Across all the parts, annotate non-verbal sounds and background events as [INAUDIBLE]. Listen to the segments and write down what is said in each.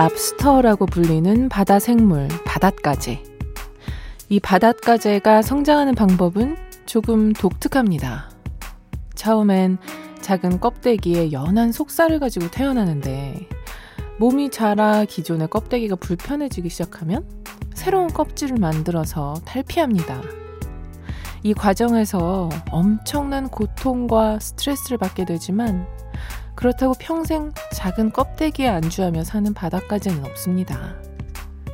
랍스터라고 불리는 바다 생물, 바닷가재. 이 바닷가재가 성장하는 방법은 조금 독특합니다. 처음엔 작은 껍데기에 연한 속살을 가지고 태어나는데 몸이 자라 기존의 껍데기가 불편해지기 시작하면 새로운 껍질을 만들어서 탈피합니다. 이 과정에서 엄청난 고통과 스트레스를 받게 되지만 그렇다고 평생 작은 껍데기에 안주하며 사는 바닥까지는 없습니다.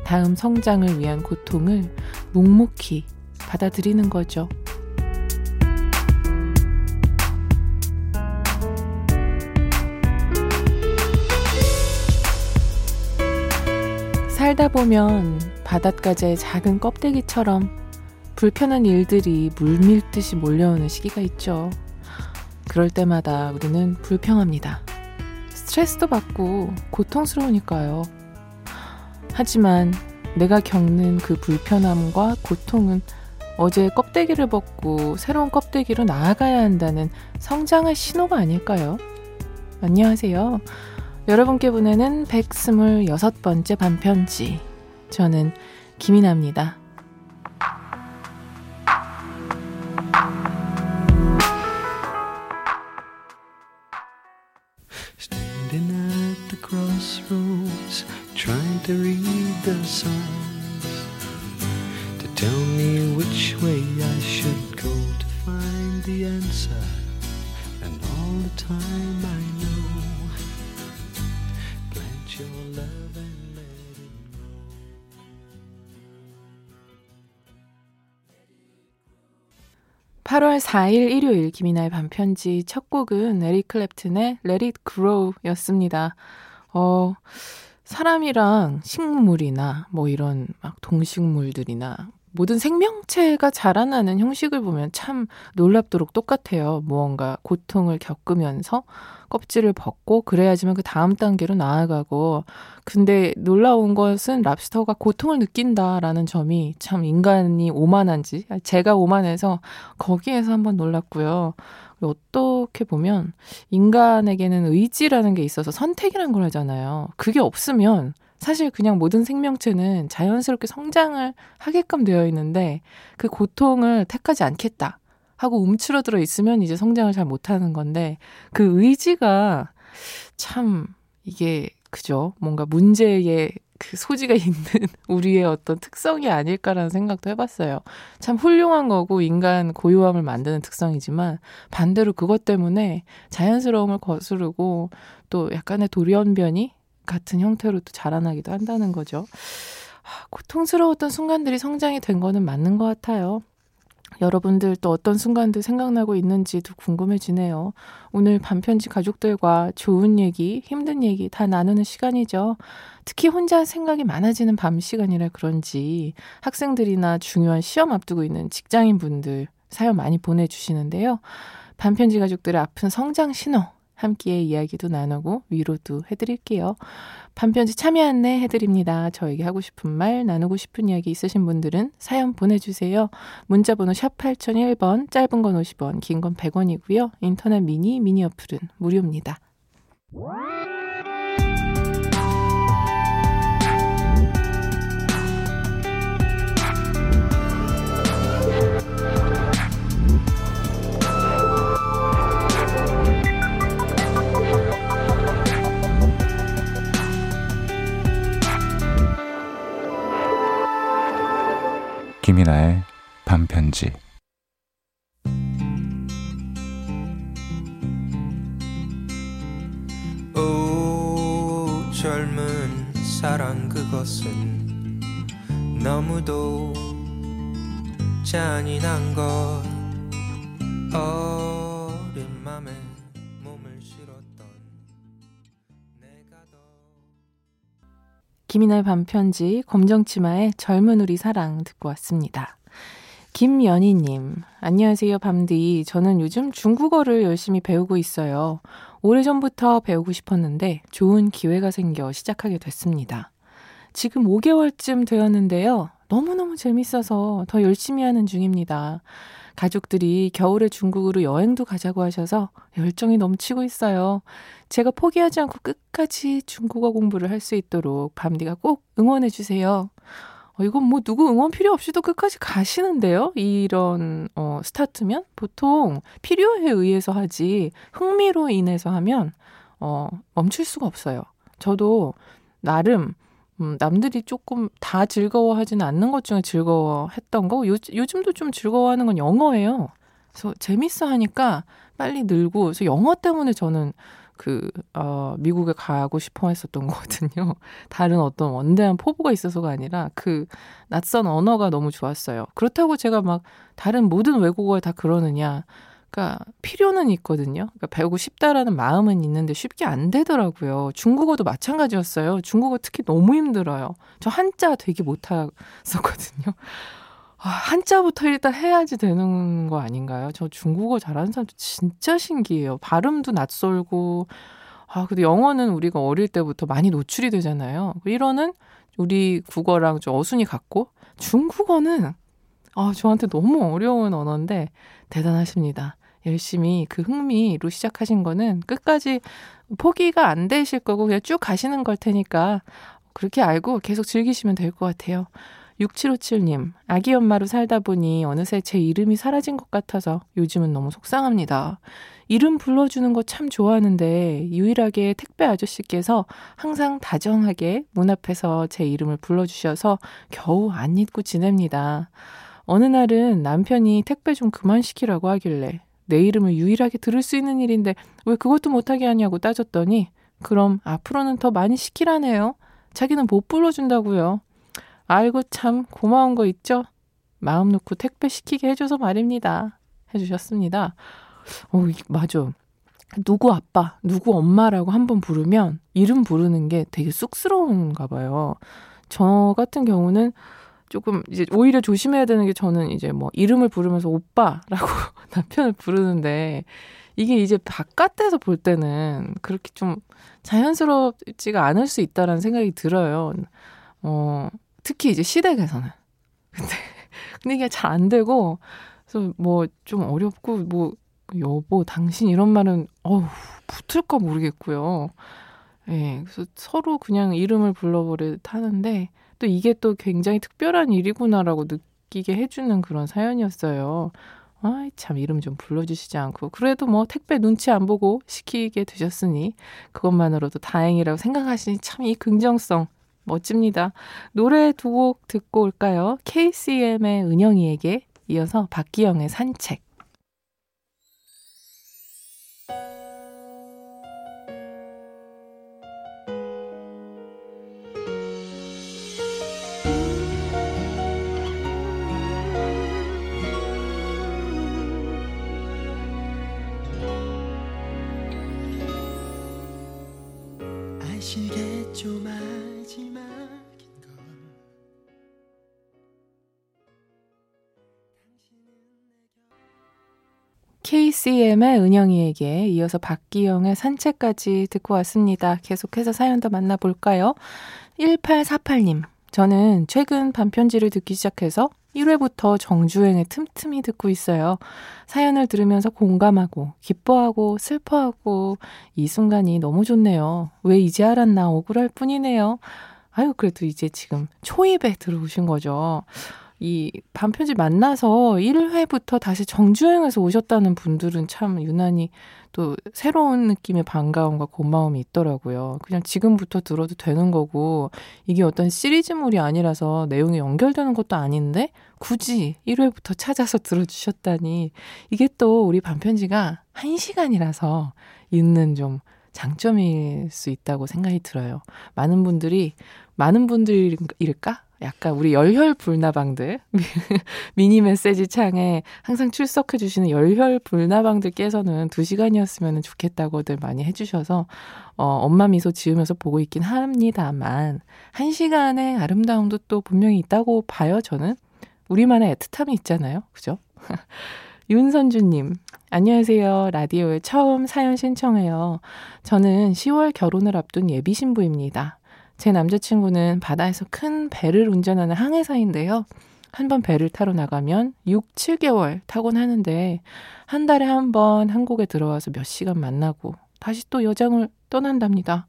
다음 성장을 위한 고통을 묵묵히 받아들이는 거죠. 살다 보면 바닷가재의 작은 껍데기처럼 불편한 일들이 물밀듯이 몰려오는 시기가 있죠. 그럴 때마다 우리는 불평합니다. 스트레스도 받고 고통스러우니까요. 하지만 내가 겪는 그 불편함과 고통은 어제 껍데기를 벗고 새로운 껍데기로 나아가야 한다는 성장의 신호가 아닐까요? 안녕하세요. 여러분께 보내는 126번째 반편지. 저는 김이나입니다. The signs to tell me which way I should go to find the answer. And all the time I know, plant your love and let it grow. 8월 4일 일요일 김이나의 반편지 첫 곡은 에릭 클랩튼의 Let It Grow 였습니다. 어, 사람이랑 식물이나 뭐 이런 막 동식물들이나 모든 생명체가 자라나는 형식을 보면 참 놀랍도록 똑같아요. 무언가 고통을 겪으면서 껍질을 벗고 그래야지만 그 다음 단계로 나아가고 근데 놀라운 것은 랍스터가 고통을 느낀다라는 점이 참 인간이 오만한지 제가 오만해서 거기에서 한번 놀랐고요. 어떻게 보면 인간에게는 의지라는 게 있어서 선택이라는 걸 하잖아요. 그게 없으면 사실 그냥 모든 생명체는 자연스럽게 성장을 하게끔 되어 있는데 그 고통을 택하지 않겠다 하고 움츠러들어 있으면 이제 성장을 잘 못하는 건데 그 의지가 참 이게 그죠? 뭔가 문제의 그 소지가 [LAUGHS] 있는 우리의 어떤 특성이 아닐까라는 생각도 해봤어요. 참 훌륭한 거고 인간 고유함을 만드는 특성이지만 반대로 그것 때문에 자연스러움을 거스르고 또 약간의 돌연변이 같은 형태로 또 자라나기도 한다는 거죠. 고통스러웠던 순간들이 성장이 된 거는 맞는 것 같아요. 여러분들 또 어떤 순간들 생각나고 있는지도 궁금해지네요. 오늘 반편지 가족들과 좋은 얘기, 힘든 얘기 다 나누는 시간이죠. 특히 혼자 생각이 많아지는 밤 시간이라 그런지 학생들이나 중요한 시험 앞두고 있는 직장인 분들 사연 많이 보내주시는데요. 반편지 가족들의 아픈 성장 신호 함께 이야기도 나누고 위로도 해드릴게요. 반편지 참여 안내 해드립니다. 저에게 하고 싶은 말, 나누고 싶은 이야기 있으신 분들은 사연 보내주세요. 문자번호 샵 8001번, 짧은 건 50원, 긴 건 100원이고요. 인터넷 미니, 미니 어플은 무료입니다. 김이나의 반편지 김이나의 반편지 검정치마의 젊은 우리 사랑 듣고 왔습니다. 김연희님, 안녕하세요, 밤디. 저는 요즘 중국어를 열심히 배우고 있어요. 오래전부터 배우고 싶었는데 좋은 기회가 생겨 시작하게 됐습니다. 지금 5개월쯤 되었는데요. 너무너무 재밌어서 더 열심히 하는 중입니다. 가족들이 겨울에 중국으로 여행도 가자고 하셔서 열정이 넘치고 있어요. 제가 포기하지 않고 끝까지 중국어 공부를 할 수 있도록 밤디가 꼭 응원해 주세요. 어, 이건 뭐 누구 응원 필요 없이도 끝까지 가시는데요? 이런, 어, 스타트면? 보통 필요에 의해서 하지, 흥미로 인해서 하면, 어, 멈출 수가 없어요. 저도 나름, 음, 남들이 조금 다 즐거워하지는 않는 것 중에 즐거워했던 거, 요, 요즘도 좀 즐거워하는 건 영어예요. 그래서 재밌어 하니까 빨리 늘고, 그래서 영어 때문에 저는 그, 어, 미국에 가고 싶어 했었던 [LAUGHS] 거거든요. 다른 어떤 원대한 포부가 있어서가 아니라 그 낯선 언어가 너무 좋았어요. 그렇다고 제가 막 다른 모든 외국어에 다 그러느냐. 그러니까 필요는 있거든요. 그러니까 배우고 싶다라는 마음은 있는데 쉽게 안 되더라고요. 중국어도 마찬가지였어요. 중국어 특히 너무 힘들어요. 저 한자 되게 못했었거든요. 아, 한자부터 일단 해야지 되는 거 아닌가요? 저 중국어 잘하는 사람도 진짜 신기해요. 발음도 낯설고, 아, 근데 영어는 우리가 어릴 때부터 많이 노출이 되잖아요. 일어는 우리 국어랑 좀 어순이 같고, 중국어는, 아, 저한테 너무 어려운 언어인데, 대단하십니다. 열심히 그 흥미로 시작하신 거는 끝까지 포기가 안 되실 거고, 그냥 쭉 가시는 걸 테니까, 그렇게 알고 계속 즐기시면 될 것 같아요. 6757님, 아기 엄마로 살다 보니 어느새 제 이름이 사라진 것 같아서 요즘은 너무 속상합니다. 이름 불러주는 거 참 좋아하는데 유일하게 택배 아저씨께서 항상 다정하게 문 앞에서 제 이름을 불러주셔서 겨우 안 잊고 지냅니다. 어느 날은 남편이 택배 좀 그만 시키라고 하길래 내 이름을 유일하게 들을 수 있는 일인데 왜 그것도 못하게 하냐고 따졌더니 그럼 앞으로는 더 많이 시키라네요. 자기는 못 불러준다고요. 아이고 참 고마운 거 있죠? 마음 놓고 택배 시키게 해줘서 말입니다. 해주셨습니다. 어, 맞아. 누구 아빠, 누구 엄마라고 한번 부르면 이름 부르는 게 되게 쑥스러운가 봐요. 저 같은 경우는 조금 이제 오히려 조심해야 되는 게 저는 이제 뭐 이름을 부르면서 오빠라고 [LAUGHS] 남편을 부르는데 이게 이제 바깥에서 볼 때는 그렇게 좀 자연스럽지가 않을 수 있다라는 생각이 들어요. 어, 특히 이제 시댁에서는. [LAUGHS] 근데, 근데 이게 잘 안 되고, 그래서 뭐 좀 어렵고, 뭐, 여보, 당신 이런 말은, 어우, 붙을까 모르겠고요. 예, 그래서 서로 그냥 이름을 불러버리듯 하는데, 또 이게 또 굉장히 특별한 일이구나라고 느끼게 해주는 그런 사연이었어요. 아이, 참, 이름 좀 불러주시지 않고. 그래도 뭐 택배 눈치 안 보고 시키게 되셨으니, 그것만으로도 다행이라고 생각하시니 참 이 긍정성 멋집니다. 노래 두 곡 듣고 올까요? KCM의 은영이에게 이어서 박기영의 산책. KCM의 은영이에게 이어서 박기영의 산책까지 듣고 왔습니다. 계속해서 사연 더 만나볼까요? 1848님. 저는 최근 반편지를 듣기 시작해서 1회부터 정주행의 틈틈이 듣고 있어요. 사연을 들으면서 공감하고, 기뻐하고, 슬퍼하고, 이 순간이 너무 좋네요. 왜 이제 알았나 억울할 뿐이네요. 아유, 그래도 이제 지금 초입에 들어오신 거죠. 이 반편지 만나서 1회부터 다시 정주행해서 오셨다는 분들은 참 유난히 또 새로운 느낌의 반가움과 고마움이 있더라고요. 그냥 지금부터 들어도 되는 거고, 이게 어떤 시리즈물이 아니라서 내용이 연결되는 것도 아닌데, 굳이 1회부터 찾아서 들어주셨다니, 이게 또 우리 반편지가 1시간이라서 있는 좀 장점일 수 있다고 생각이 들어요. 많은 분들이, 많은 분들일까? 약간 우리 열혈 불나방들 [LAUGHS] 미니 메시지 창에 항상 출석해 주시는 열혈 불나방들께서는 두 시간이었으면 좋겠다고들 많이 해 주셔서 어, 엄마 미소 지으면서 보고 있긴 합니다만 한 시간의 아름다움도 또 분명히 있다고 봐요 저는 우리만의 애틋함이 있잖아요 그죠? [LAUGHS] 윤선주님 안녕하세요. 라디오에 처음 사연 신청해요. 저는 10월 결혼을 앞둔 예비 신부입니다. 제 남자친구는 바다에서 큰 배를 운전하는 항해사인데요. 한 번 배를 타러 나가면 6, 7개월 타곤 하는데 한 달에 한 번 한국에 들어와서 몇 시간 만나고 다시 또 여장을 떠난답니다.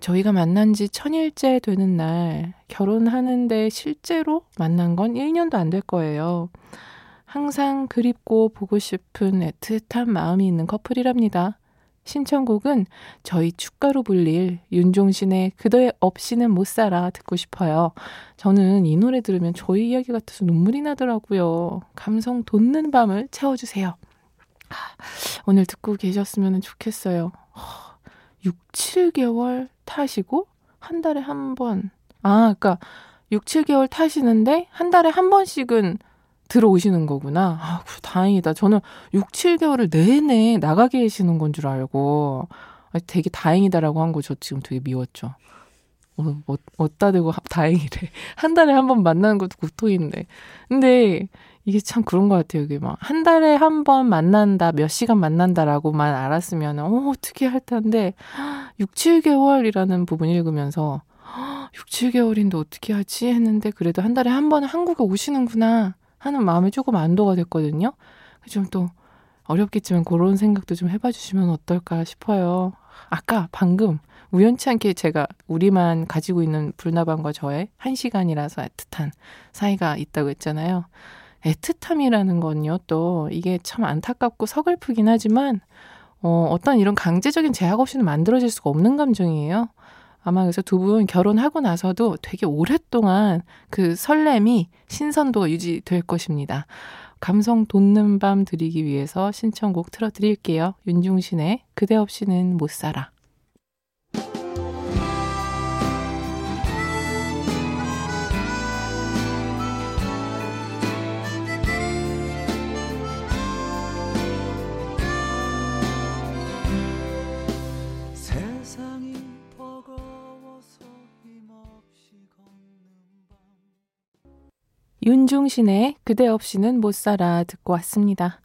저희가 만난 지 천일째 되는 날 결혼하는데 실제로 만난 건 1년도 안 될 거예요. 항상 그립고 보고 싶은 애틋한 마음이 있는 커플이랍니다. 신청곡은 저희 축가로 불릴 윤종신의 그대 없이는 못 살아 듣고 싶어요. 저는 이 노래 들으면 저희 이야기 같아서 눈물이 나더라고요. 감성 돋는 밤을 채워주세요. 오늘 듣고 계셨으면 좋겠어요. 6, 7개월 타시고 한 달에 한 번. 아, 그러니까 6, 7개월 타시는데 한 달에 한 번씩은 들어오시는 거구나. 아, 다행이다. 저는 6, 7개월을 내내 나가 계시는 건 줄 알고 되게 다행이다라고 한 거 저 지금 되게 미웠죠. 어, 어, 어따 대고 다행이래. [LAUGHS] 한 달에 한 번 만나는 것도 고통인데. 근데 이게 참 그런 것 같아요. 이게 막 한 달에 한 번 만난다, 몇 시간 만난다라고만 알았으면 어, 어떻게 할 텐데 [GASPS] 6, 7개월이라는 부분 읽으면서 [GASPS] 6, 7개월인데 어떻게 하지 했는데 그래도 한 달에 한 번은 한국에 오시는구나 하는 마음이 조금 안도가 됐거든요. 좀 또 어렵겠지만 그런 생각도 좀 해봐 주시면 어떨까 싶어요. 아까 방금 우연치 않게 제가 우리만 가지고 있는 불나방과 저의 한 시간이라서 애틋한 사이가 있다고 했잖아요. 애틋함이라는 건요, 또 이게 참 안타깝고 서글프긴 하지만, 어, 어떤 이런 강제적인 제약 없이는 만들어질 수가 없는 감정이에요. 아마 그래서 두 분 결혼하고 나서도 되게 오랫동안 그 설렘이 신선도가 유지될 것입니다. 감성 돋는 밤 드리기 위해서 신청곡 틀어드릴게요. 윤중신의 그대 없이는 못 살아. 윤중신의 그대 없이는 못 살아 듣고 왔습니다.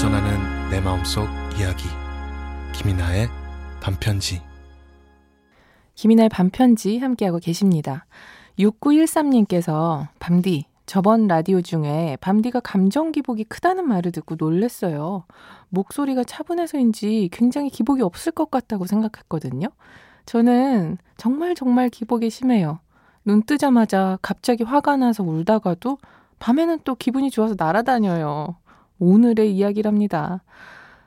전하는 내 마음속 이야기 김이나의 반편지 김이나의 반편지 함께하고 계십니다. 6913님께서 밤디 저번 라디오 중에 밤디가 감정 기복이 크다는 말을 듣고 놀랬어요. 목소리가 차분해서인지 굉장히 기복이 없을 것 같다고 생각했거든요. 저는 정말 정말 기복이 심해요. 눈 뜨자마자 갑자기 화가 나서 울다가도 밤에는 또 기분이 좋아서 날아다녀요. 오늘의 이야기랍니다.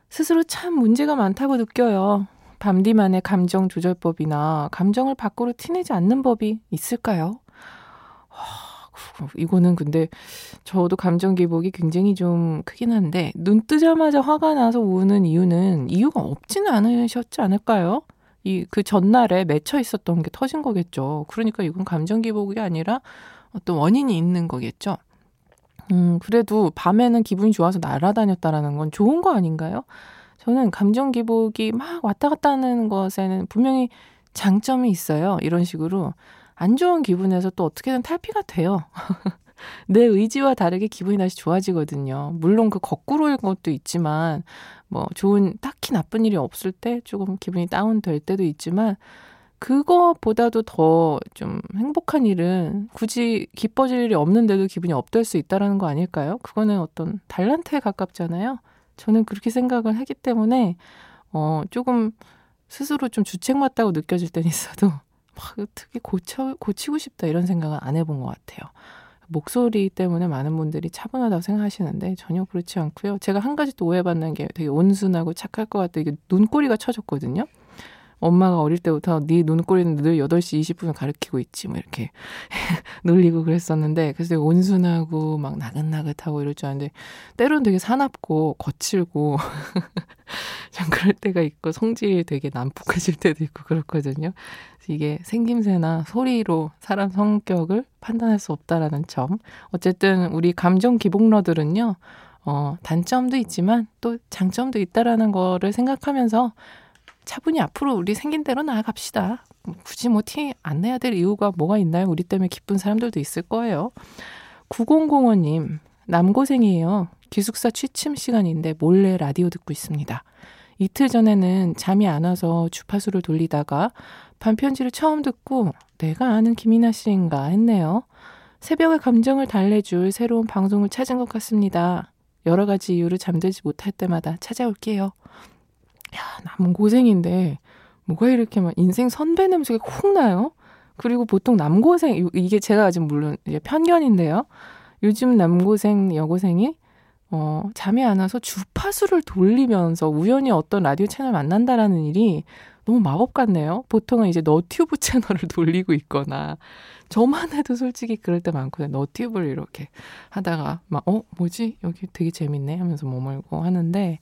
스스로 참 문제가 많다고 느껴요. 밤디만의 감정 조절법이나 감정을 밖으로 티내지 않는 법이 있을까요? 이거는 근데 저도 감정 기복이 굉장히 좀 크긴 한데 눈 뜨자마자 화가 나서 우는 이유는 이유가 없지는 않으셨지 않을까요? 이 그 전날에 맺혀 있었던 게 터진 거겠죠. 그러니까 이건 감정 기복이 아니라 어떤 원인이 있는 거겠죠. 음, 그래도 밤에는 기분이 좋아서 날아다녔다라는 건 좋은 거 아닌가요? 저는 감정 기복이 막 왔다 갔다 하는 것에는 분명히 장점이 있어요. 이런 식으로 안 좋은 기분에서 또 어떻게든 탈피가 돼요. [LAUGHS] 내 의지와 다르게 기분이 다시 좋아지거든요. 물론 그 거꾸로일 것도 있지만, 뭐, 좋은, 딱히 나쁜 일이 없을 때 조금 기분이 다운될 때도 있지만, 그거보다도 더 좀 행복한 일은 굳이 기뻐질 일이 없는데도 기분이 업될 수 있다라는 거 아닐까요? 그거는 어떤 달란트에 가깝잖아요. 저는 그렇게 생각을 하기 때문에, 어, 조금 스스로 좀 주책 맞다고 느껴질 때는 있어도, [LAUGHS] 막 특히 고쳐, 고치고 싶다 이런 생각은 안 해본 것 같아요. 목소리 때문에 많은 분들이 차분하다고 생각하시는데 전혀 그렇지 않고요. 제가 한 가지 또 오해받는 게 되게 온순하고 착할 것 같다. 이게 눈꼬리가 쳐졌거든요. 엄마가 어릴 때부터 네 눈꼬리는 늘 8시 20분을 가르치고 있지 뭐 이렇게 [LAUGHS] 놀리고 그랬었는데 그래서 되게 온순하고 막 나긋나긋하고 이럴 줄 알았는데 때로는 되게 사납고 거칠고 [LAUGHS] 좀 그럴 때가 있고 성질이 되게 난폭해질 때도 있고 그렇거든요. 이게 생김새나 소리로 사람 성격을 판단할 수 없다라는 점. 어쨌든 우리 감정 기복러들은요. 어, 단점도 있지만 또 장점도 있다라는 거를 생각하면서 차분히 앞으로 우리 생긴 대로 나아갑시다. 굳이 뭐 티 안 내야 될 이유가 뭐가 있나요? 우리 때문에 기쁜 사람들도 있을 거예요. 9005님, 남고생이에요. 기숙사 취침 시간인데 몰래 라디오 듣고 있습니다. 이틀 전에는 잠이 안 와서 주파수를 돌리다가 반편지를 처음 듣고 내가 아는 김이나 씨인가 했네요. 새벽의 감정을 달래줄 새로운 방송을 찾은 것 같습니다. 여러 가지 이유로 잠들지 못할 때마다 찾아올게요. 야, 남고생인데 뭐가 이렇게 막 인생 선배 냄새가 콕 나요? 그리고 보통 남고생 이게 제가 아직 물론 이제 편견인데요. 요즘 남고생 여고생이 어, 잠이 안 와서 주파수를 돌리면서 우연히 어떤 라디오 채널 만난다라는 일이 너무 마법 같네요. 보통은 이제 너튜브 [LAUGHS] 채널을 돌리고 있거나 저만 해도 솔직히 그럴 때 많거든요. 너튜브를 이렇게 하다가 막 어, 뭐지? 여기 되게 재밌네 하면서 머물고 하는데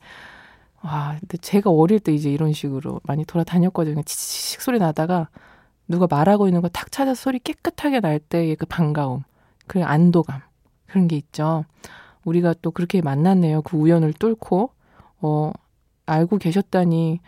와, 근데 제가 어릴 때 이제 이런 식으로 많이 돌아다녔거든요. 치치치 소리 나다가 누가 말하고 있는 거 탁 찾아서 소리 깨끗하게 날 때의 그 반가움, 그 안도감 그런 게 있죠. 우리가 또 그렇게 만났네요. 그 우연을 뚫고 어 알고 계셨다니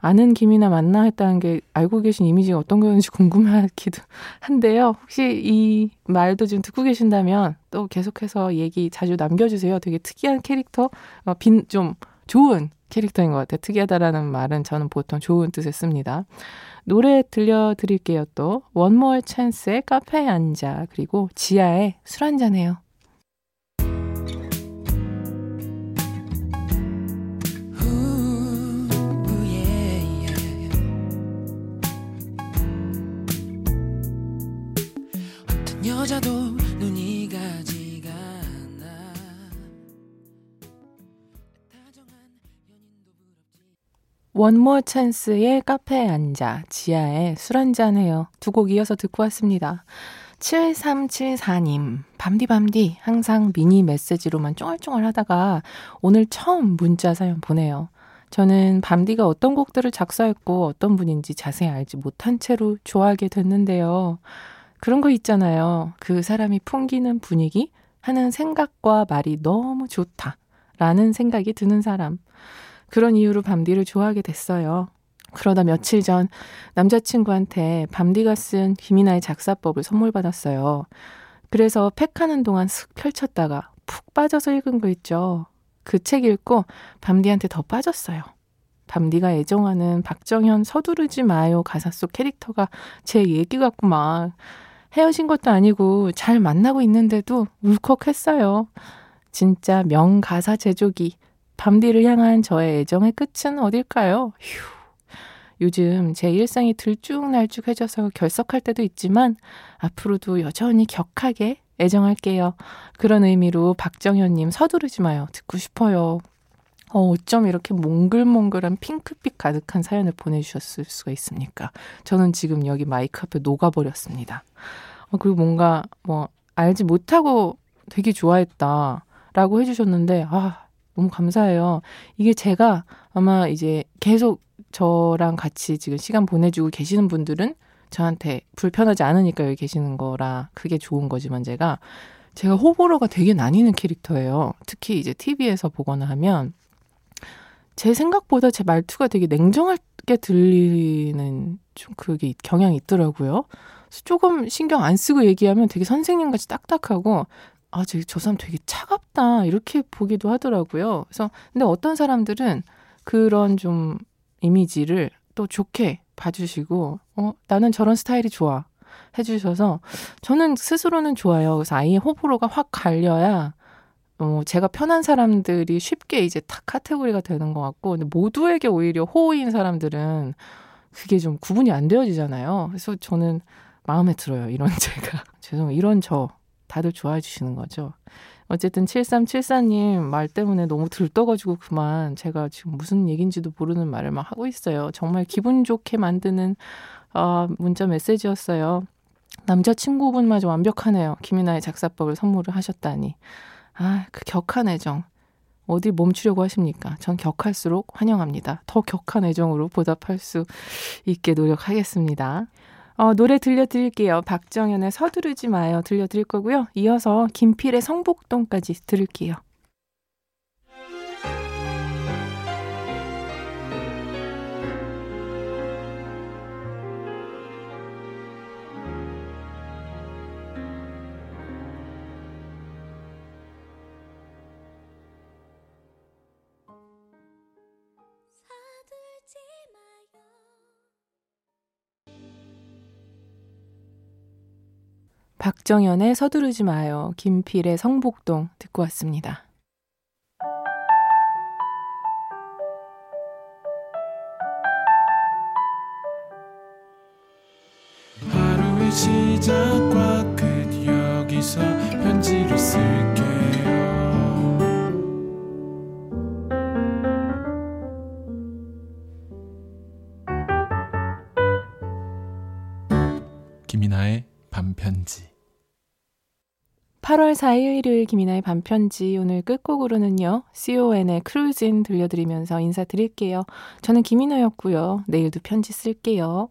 아는 김이나 만나 했다는 게 알고 계신 이미지가 어떤 거였는지 궁금하기도 한데요. 혹시 이 말도 좀 듣고 계신다면 또 계속해서 얘기 자주 남겨주세요. 되게 특이한 캐릭터, 어, 빈, 좀 좋은 캐릭터인 것 같아요. 특이하다라는 말은 저는 보통 좋은 뜻을 씁니다. 노래 들려드릴게요 또. 원몰 찬스의 카페에 앉아 그리고 지하에 술 한잔해요. 여자도 원모 찬스의 카페에 앉아 지하에 술 한잔 해요. 두 곡 이어서 듣고 왔습니다. 7374님, 밤디밤디 항상 미니 메시지로만 쫑알쫑알 하다가 오늘 처음 문자 사연 보내요. 저는 밤디가 어떤 곡들을 작사했고 어떤 분인지 자세히 알지 못한 채로 좋아하게 됐는데요. 그런 거 있잖아요. 그 사람이 풍기는 분위기, 하는 생각과 말이 너무 좋다. 라는 생각이 드는 사람. 그런 이유로 밤디를 좋아하게 됐어요. 그러다 며칠 전 남자친구한테 밤디가 쓴 김이나의 작사법을 선물 받았어요. 그래서 팩하는 동안 슥 펼쳤다가 푹 빠져서 읽은 거 있죠. 그 책 읽고 밤디한테 더 빠졌어요. 밤디가 애정하는 박정현 서두르지 마요 가사 속 캐릭터가 제 얘기 같고 막 헤어진 것도 아니고 잘 만나고 있는데도 울컥했어요. 진짜 명가사 제조기. 밤디를 향한 저의 애정의 끝은 어딜까요? 휴. 요즘 제 일상이 들쭉날쭉해져서 결석할 때도 있지만 앞으로도 여전히 격하게 애정할게요. 그런 의미로 박정현님 서두르지 마요. 듣고 싶어요. 어, 어쩜 이렇게 몽글몽글한 핑크빛 가득한 사연을 보내주셨을 수가 있습니까? 저는 지금 여기 마이크 앞에 녹아버렸습니다. 어, 그리고 뭔가 뭐 알지 못하고 되게 좋아했다라고 해주셨는데 아 너무 감사해요. 이게 제가 아마 이제 계속 저랑 같이 지금 시간 보내주고 계시는 분들은 저한테 불편하지 않으니까 여기 계시는 거라 그게 좋은 거지만 제가 제가 호불호가 되게 나뉘는 캐릭터예요. 특히 이제 TV에서 보거나 하면 제 생각보다 제 말투가 되게 냉정하게 들리는 좀 그게 경향이 있더라고요. 조금 신경 안 쓰고 얘기하면 되게 선생님같이 딱딱하고 아, 저, 저 사람 되게 차갑다. 이렇게 보기도 하더라고요. 그래서, 근데 어떤 사람들은 그런 좀 이미지를 또 좋게 봐주시고, 어, 나는 저런 스타일이 좋아. 해주셔서, 저는 스스로는 좋아요. 그래서 아예 호불호가 확 갈려야 어, 제가 편한 사람들이 쉽게 이제 탁 카테고리가 되는 것 같고, 근데 모두에게 오히려 호의인 사람들은 그게 좀 구분이 안 되어지잖아요. 그래서 저는 마음에 들어요. 이런 [LAUGHS] 제가. 죄송해요. 이런 저 다들 좋아해 주시는 거죠. 어쨌든 7374님 말 때문에 너무 들떠가지고 그만 제가 지금 무슨 얘기인지도 모르는 말을 막 하고 있어요. 정말 기분 좋게 만드는 어, 문자 메시지였어요. 남자친구분마저 완벽하네요. 김이나의 작사법을 선물을 하셨다니. 아, 그 격한 애정. 어디 멈추려고 하십니까? 전 격할수록 환영합니다. 더 격한 애정으로 보답할 수 있게 노력하겠습니다. 어, 노래 들려드릴게요. 박정현의 서두르지 마요 들려드릴 거고요. 이어서 김필의 성복동까지 들을게요. 박정현의 서두르지 마요. 김필의 성복동 듣고 왔습니다. 하루의 시작과 끝 여기서 편지를 쓸게요. 김이나의 밤편지 8월 4일 일요일 김이나의 밤편지 오늘 끝곡으로는요. CON의 Cruisin' 들려드리면서 인사드릴게요. 저는 김이나였고요. 내일도 편지 쓸게요.